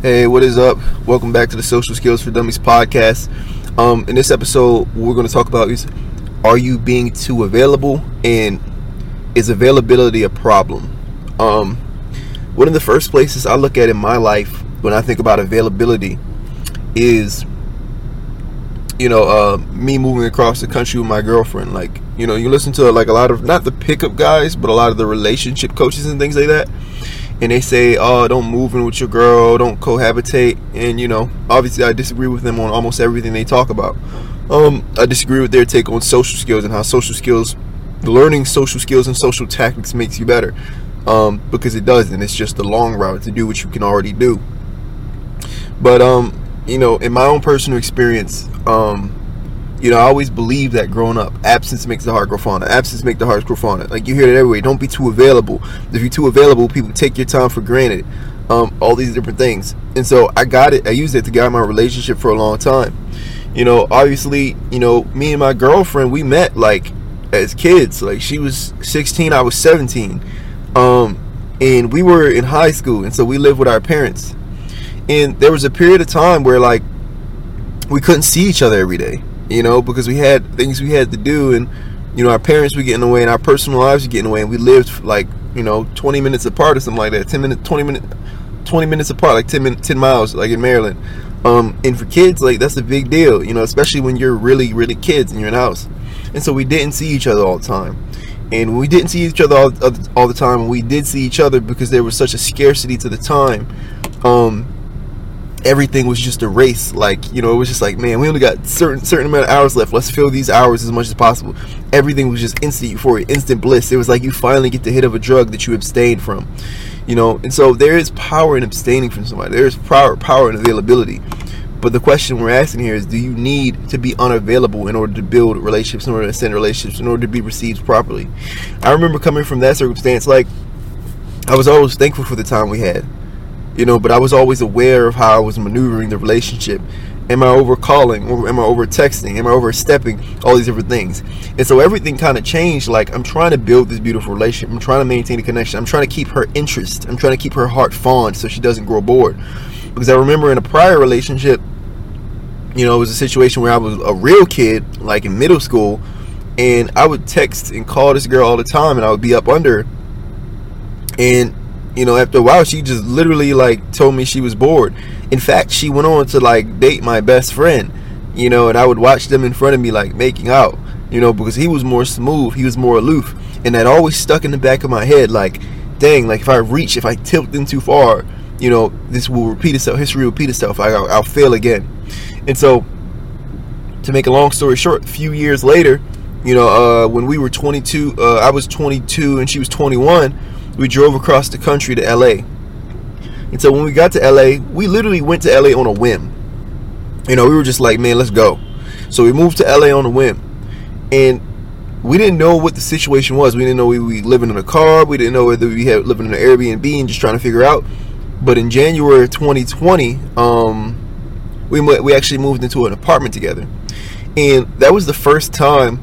Hey, what is up? Welcome back to the Social Skills for Dummies podcast. Um, in this episode, we're going to talk about is are you being too available and is availability a problem? Um, one of the first places I look at in my life when I think about availability is you know uh, me moving across the country with my girlfriend. Like you know, you listen to like a lot of not the pickup guys, but a lot of the relationship coaches and things like that and they say, "Oh, don't move in with your girl, don't cohabitate." And you know, obviously, I disagree with them on almost everything they talk about. Um, I disagree with their take on social skills and how social skills, learning social skills and social tactics makes you better. Um, because it doesn't. it's just the long route to do what you can already do. But um, you know, in my own personal experience, um, you know, I always believe that growing up, absence makes the heart grow fonder. Absence makes the heart grow fonder. Like you hear it everywhere. Don't be too available. If you're too available, people take your time for granted. Um, all these different things. And so I got it. I used it to guide my relationship for a long time. You know, obviously, you know, me and my girlfriend, we met like as kids. Like she was 16, I was 17. Um, and we were in high school, and so we lived with our parents. And there was a period of time where like we couldn't see each other every day you know, because we had things we had to do, and you know, our parents were getting away, and our personal lives were getting away, and we lived like you know, 20 minutes apart or something like that, 10 minutes, 20 minutes, 20 minutes apart, like 10 minutes, 10 miles, like in Maryland. Um, and for kids, like that's a big deal, you know, especially when you're really, really kids and you're in a house. And so we didn't see each other all the time. And we didn't see each other all, all the time. We did see each other because there was such a scarcity to the time. Um, everything was just a race. Like, you know, it was just like, man, we only got certain certain amount of hours left. Let's fill these hours as much as possible. Everything was just instant euphoria, instant bliss. It was like you finally get the hit of a drug that you abstained from. You know, and so there is power in abstaining from somebody. There is power power in availability. But the question we're asking here is do you need to be unavailable in order to build relationships, in order to send relationships, in order to be received properly? I remember coming from that circumstance, like I was always thankful for the time we had you know, but I was always aware of how I was maneuvering the relationship. Am I over calling or am I over texting? Am I overstepping? All these different things. And so everything kind of changed. Like I'm trying to build this beautiful relationship. I'm trying to maintain a connection. I'm trying to keep her interest. I'm trying to keep her heart fond so she doesn't grow bored. Because I remember in a prior relationship, you know, it was a situation where I was a real kid, like in middle school, and I would text and call this girl all the time and I would be up under and you know, after a while, she just literally like told me she was bored. In fact, she went on to like date my best friend, you know, and I would watch them in front of me like making out, you know, because he was more smooth, he was more aloof, and that always stuck in the back of my head, like, dang, like if I reach, if I tilt them too far, you know, this will repeat itself, history will repeat itself, I, I'll, I'll fail again. And so, to make a long story short, a few years later, you know, uh, when we were 22, uh, I was 22 and she was 21 we drove across the country to LA. And so when we got to LA, we literally went to LA on a whim. You know, we were just like, man, let's go. So we moved to LA on a whim. And we didn't know what the situation was. We didn't know we were living in a car. We didn't know whether we had living in an Airbnb and just trying to figure out. But in January 2020, um, we we actually moved into an apartment together, and that was the first time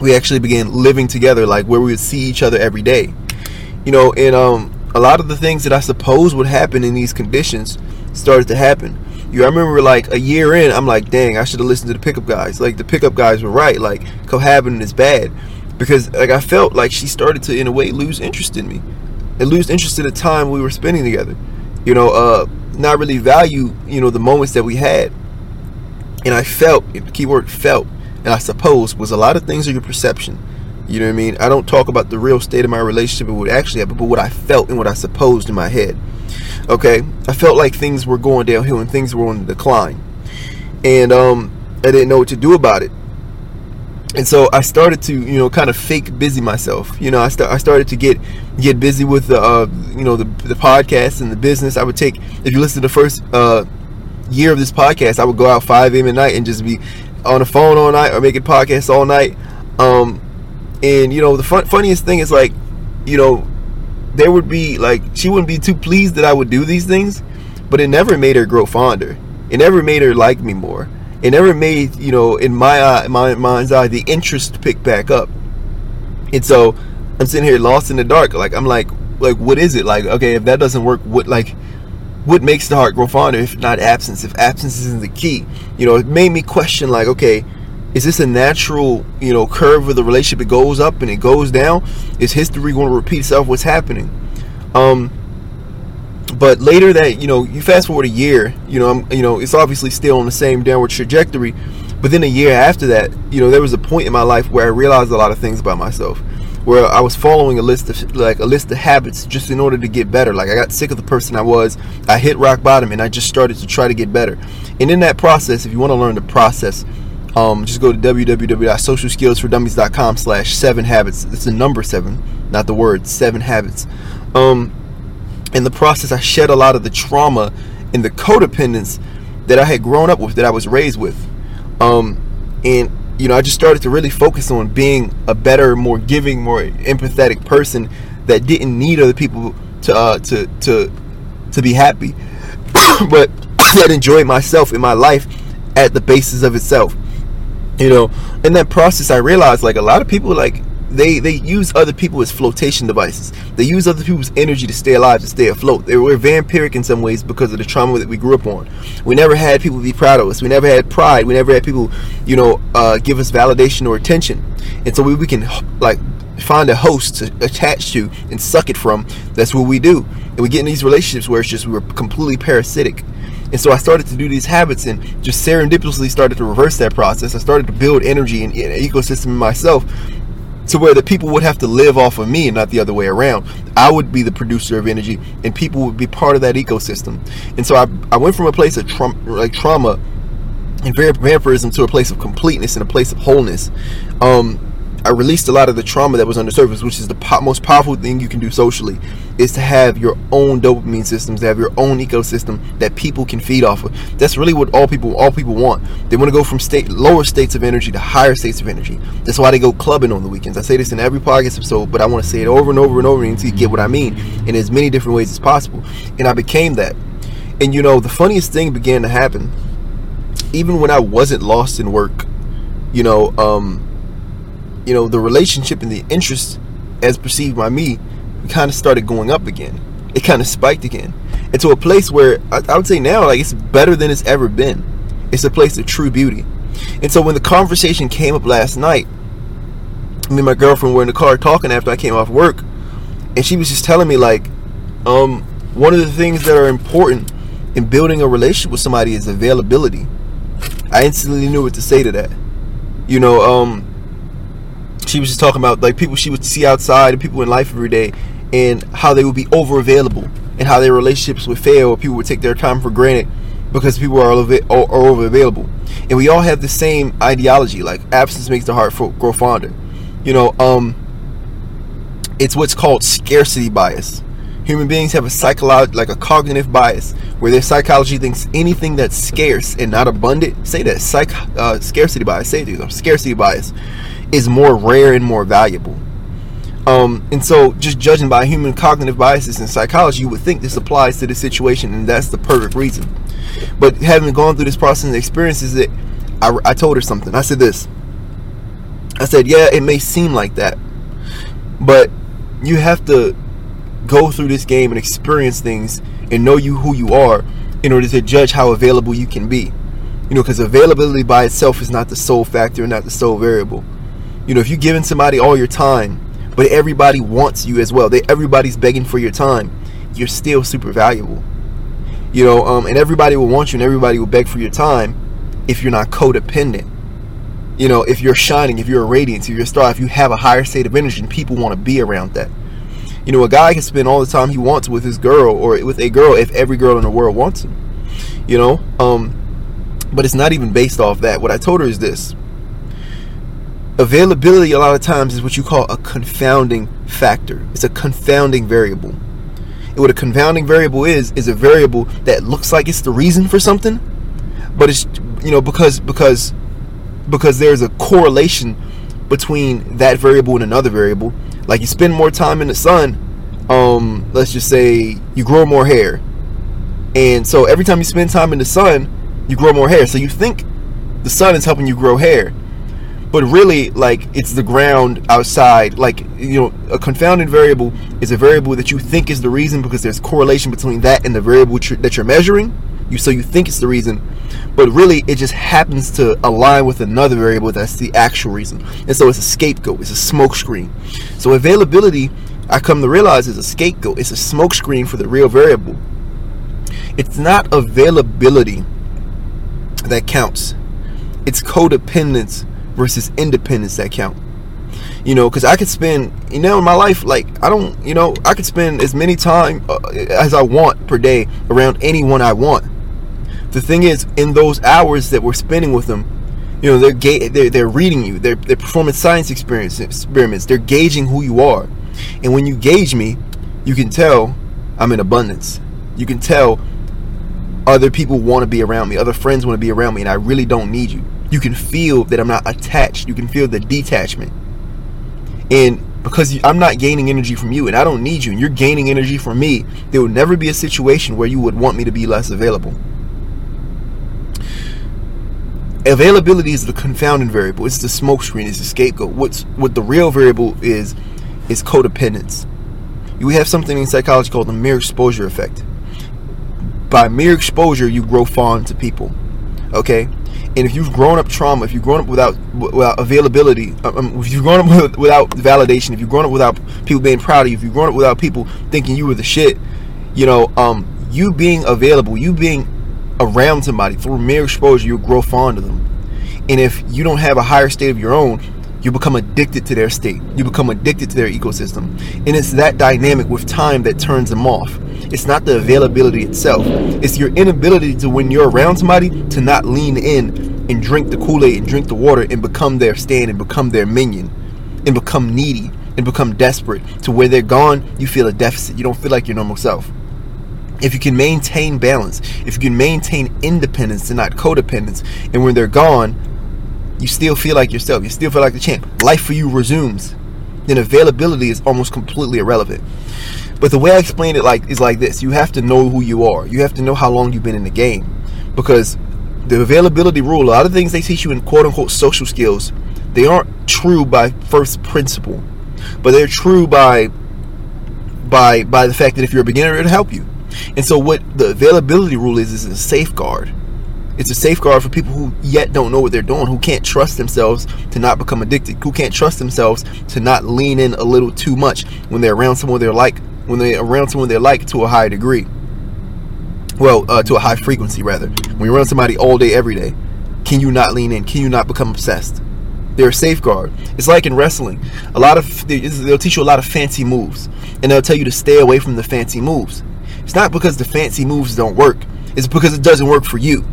we actually began living together, like where we would see each other every day you know, and um, a lot of the things that I suppose would happen in these conditions started to happen. You, I remember like a year in, I'm like, dang, I should have listened to the pickup guys. Like the pickup guys were right. Like cohabiting is bad because like I felt like she started to in a way lose interest in me and lose interest in the time we were spending together. You know, uh, not really value you know the moments that we had. And I felt, keyword felt, and I suppose was a lot of things are your perception you know what I mean? I don't talk about the real state of my relationship and what actually happened, but what I felt and what I supposed in my head. Okay? I felt like things were going downhill and things were on the decline. And um, I didn't know what to do about it. And so I started to, you know, kind of fake busy myself. You know, I, st- I started to get get busy with the, uh, you know, the, the podcast and the business. I would take, if you listen to the first uh, year of this podcast, I would go out 5 a.m. at night and just be on the phone all night or making podcasts all night. Um, and you know, the fun, funniest thing is like, you know, there would be like she wouldn't be too pleased that I would do these things, but it never made her grow fonder. It never made her like me more. It never made you know, in my eye, my mind's eye, the interest pick back up. And so I'm sitting here lost in the dark. Like I'm like, like what is it? Like okay, if that doesn't work, what like what makes the heart grow fonder if not absence? If absence isn't the key, you know, it made me question like, okay, is this a natural, you know, curve of the relationship? It goes up and it goes down. Is history going to repeat itself? What's happening? Um, but later that you know, you fast forward a year, you know, I'm, you know, it's obviously still on the same downward trajectory. But then a year after that, you know, there was a point in my life where I realized a lot of things about myself where I was following a list of like a list of habits just in order to get better. Like I got sick of the person I was. I hit rock bottom and I just started to try to get better. And in that process, if you want to learn the process, um, just go to www.socialskillsfordummies.com slash seven habits. It's the number seven, not the word, seven habits. Um, in the process, I shed a lot of the trauma and the codependence that I had grown up with, that I was raised with. Um, and you know, I just started to really focus on being a better, more giving, more empathetic person that didn't need other people to uh, to to to be happy, but that enjoyed myself in my life at the basis of itself. You know, in that process, I realized like a lot of people like they they use other people as flotation devices. They use other people's energy to stay alive, to stay afloat. They were vampiric in some ways because of the trauma that we grew up on. We never had people be proud of us. We never had pride. We never had people, you know, uh, give us validation or attention. And so we, we can like find a host to attach to and suck it from. That's what we do. And we get in these relationships where it's just we're completely parasitic. And so I started to do these habits and just serendipitously started to reverse that process. I started to build energy and an ecosystem in myself to where the people would have to live off of me and not the other way around. I would be the producer of energy and people would be part of that ecosystem. And so I, I went from a place of tra- like trauma and vampirism to a place of completeness and a place of wholeness. Um, I released a lot of the trauma that was on the surface, which is the po- most powerful thing you can do socially, is to have your own dopamine systems, to have your own ecosystem that people can feed off of. That's really what all people all people want. They want to go from state lower states of energy to higher states of energy. That's why they go clubbing on the weekends. I say this in every podcast episode, but I want to say it over and over and over until you get what I mean in as many different ways as possible. And I became that. And you know, the funniest thing began to happen, even when I wasn't lost in work. You know, um, you know, the relationship and the interest as perceived by me kind of started going up again. It kind of spiked again. And to a place where I, I would say now, like, it's better than it's ever been. It's a place of true beauty. And so when the conversation came up last night, me and my girlfriend were in the car talking after I came off work, and she was just telling me, like, um, one of the things that are important in building a relationship with somebody is availability. I instantly knew what to say to that. You know, um, she was just talking about like people she would see outside and people in life every day and how they would be over available and how their relationships would fail or people would take their time for granted because people are, are over available and we all have the same ideology like absence makes the heart grow fonder. You know um it's what's called scarcity bias. Human beings have a psychological like a cognitive bias where their psychology thinks anything that's scarce and not abundant say that psych uh, scarcity bias say it scarcity bias is more rare and more valuable. Um, and so, just judging by human cognitive biases in psychology, you would think this applies to the situation, and that's the perfect reason. But having gone through this process and experiences it, I, I told her something. I said this. I said, "Yeah, it may seem like that, but you have to go through this game and experience things and know you who you are in order to judge how available you can be. You know, because availability by itself is not the sole factor, and not the sole variable." You know, if you're giving somebody all your time, but everybody wants you as well, they everybody's begging for your time, you're still super valuable. You know, um, and everybody will want you and everybody will beg for your time if you're not codependent. You know, if you're shining, if you're a radiance, if you're a star, if you have a higher state of energy and people want to be around that. You know, a guy can spend all the time he wants with his girl or with a girl if every girl in the world wants him. You know, um, but it's not even based off that. What I told her is this availability a lot of times is what you call a confounding factor. It's a confounding variable. And what a confounding variable is is a variable that looks like it's the reason for something, but it's you know because because because there's a correlation between that variable and another variable. Like you spend more time in the sun, um, let's just say you grow more hair. And so every time you spend time in the sun, you grow more hair. So you think the sun is helping you grow hair but really like it's the ground outside. Like you know a confounding variable is a variable that you think is the reason because there's correlation between that and the variable that you're measuring. You so you think it's the reason. But really it just happens to align with another variable that's the actual reason. And so it's a scapegoat. It's a smokescreen so availability i come to realize is a scapegoat. It's a smokescreen for the real variable. It's not availability that counts. It's codependence versus independence that count. You know, because I could spend, you know, in my life, like I don't, you know, I could spend as many time uh, as I want per day around anyone I want. The thing is, in those hours that we're spending with them, you know, they're ga- they're, they're reading you, they're, they're performing science experience, experiments, they're gauging who you are, and when you gauge me, you can tell I'm in abundance. You can tell other people want to be around me, other friends want to be around me, and I really don't need you you can feel that I'm not attached. You can feel the detachment. And because I'm not gaining energy from you and I don't need you and you're gaining energy from me, there will never be a situation where you would want me to be less available. Availability is the confounding variable. It's the smokescreen. It's the scapegoat. What's what the real variable is is codependence. You have something in psychology called the mere exposure effect. By mere exposure, you grow fond to people. Okay, and if you've grown up trauma, if you've grown up without without availability, um, um if you've grown up without validation, if you've grown up without people being proud of you, if you've grown up without people thinking you were the shit, you know, um, you being available, you being around somebody through mere exposure, you'll grow fond of them. And if you don't have a higher state of your own, you become addicted to their state. You become addicted to their ecosystem. And it's that dynamic with time that turns them off. It's not the availability itself. It's your inability to, when you're around somebody, to not lean in and drink the Kool Aid and drink the water and become their stand and become their minion and become needy and become desperate to where they're gone, you feel a deficit. You don't feel like your normal self. If you can maintain balance, if you can maintain independence and not codependence, and when they're gone, you still feel like yourself, you still feel like the champ, life for you resumes, then availability is almost completely irrelevant. But the way I explain it like is like this: you have to know who you are. You have to know how long you've been in the game, because the availability rule. A lot of things they teach you in quote unquote social skills, they aren't true by first principle, but they're true by by by the fact that if you're a beginner, it'll help you. And so, what the availability rule is is a safeguard. It's a safeguard for people who yet don't know what they're doing, who can't trust themselves to not become addicted, who can't trust themselves to not lean in a little too much when they're around someone they're like when they're around someone they like to a high degree. Well, uh, to a high frequency rather. When you're around somebody all day, every day, can you not lean in? Can you not become obsessed? They're a safeguard. It's like in wrestling. A lot of they'll teach you a lot of fancy moves, and they'll tell you to stay away from the fancy moves. It's not because the fancy moves don't work. It's because it doesn't work for you.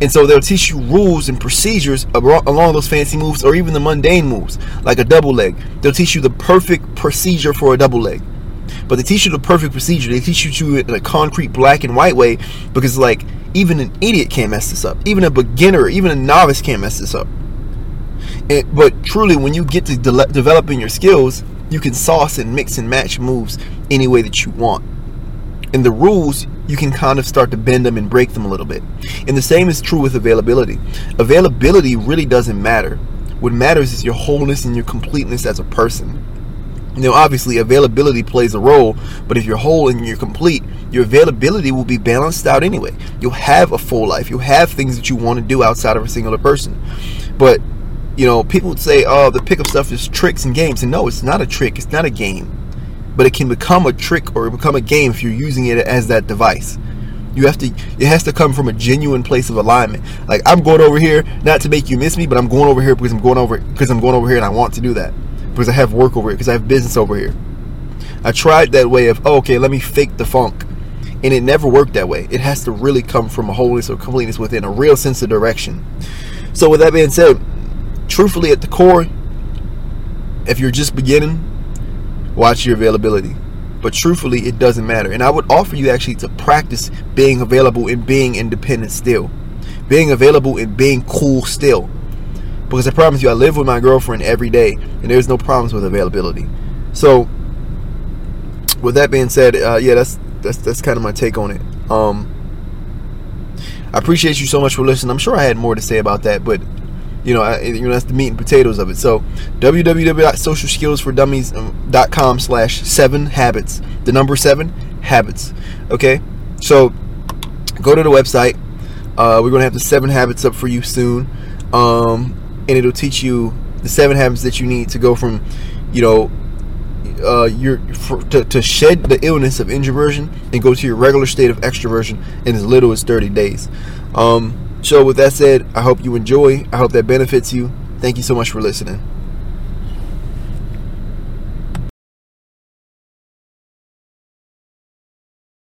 And so they'll teach you rules and procedures along those fancy moves or even the mundane moves, like a double leg. They'll teach you the perfect procedure for a double leg but they teach you the perfect procedure. They teach you to uh, in a concrete black and white way because like even an idiot can't mess this up. Even a beginner, even a novice can't mess this up. And, but truly, when you get to de- developing your skills, you can sauce and mix and match moves any way that you want. And the rules, you can kind of start to bend them and break them a little bit. And the same is true with availability. Availability really doesn't matter. What matters is your wholeness and your completeness as a person. Know, obviously, availability plays a role, but if you're whole and you're complete, your availability will be balanced out anyway. You'll have a full life. You'll have things that you want to do outside of a singular person. But, you know, people would say, oh, the pickup stuff is tricks and games. And no, it's not a trick, it's not a game. But it can become a trick or it become a game if you're using it as that device. You have to it has to come from a genuine place of alignment. Like I'm going over here not to make you miss me, but I'm going over here because I'm going over because I'm going over here and I want to do that because I have work over here, because I have business over here. I tried that way of, oh, okay, let me fake the funk. And it never worked that way. It has to really come from a wholeness or completeness within a real sense of direction. So, with that being said, truthfully, at the core, if you're just beginning, watch your availability. But truthfully, it doesn't matter. And I would offer you actually to practice being available and being independent still, being available and being cool still. Because I promise you, I live with my girlfriend every day, and there's no problems with availability. So, with that being said, uh, yeah, that's that's that's kind of my take on it. Um, I appreciate you so much for listening. I'm sure I had more to say about that, but You know, you know that's the meat and potatoes of it. So www.socialskillsfordummies.com slash seven habits. The number seven habits. Okay, so go to the website. Uh, we're gonna have the seven habits up for you soon, um, and it'll teach you the seven habits that you need to go from, you know, uh, your for, to, to shed the illness of introversion and go to your regular state of extroversion in as little as 30 days. Um, so, with that said, I hope you enjoy. I hope that benefits you. Thank you so much for listening.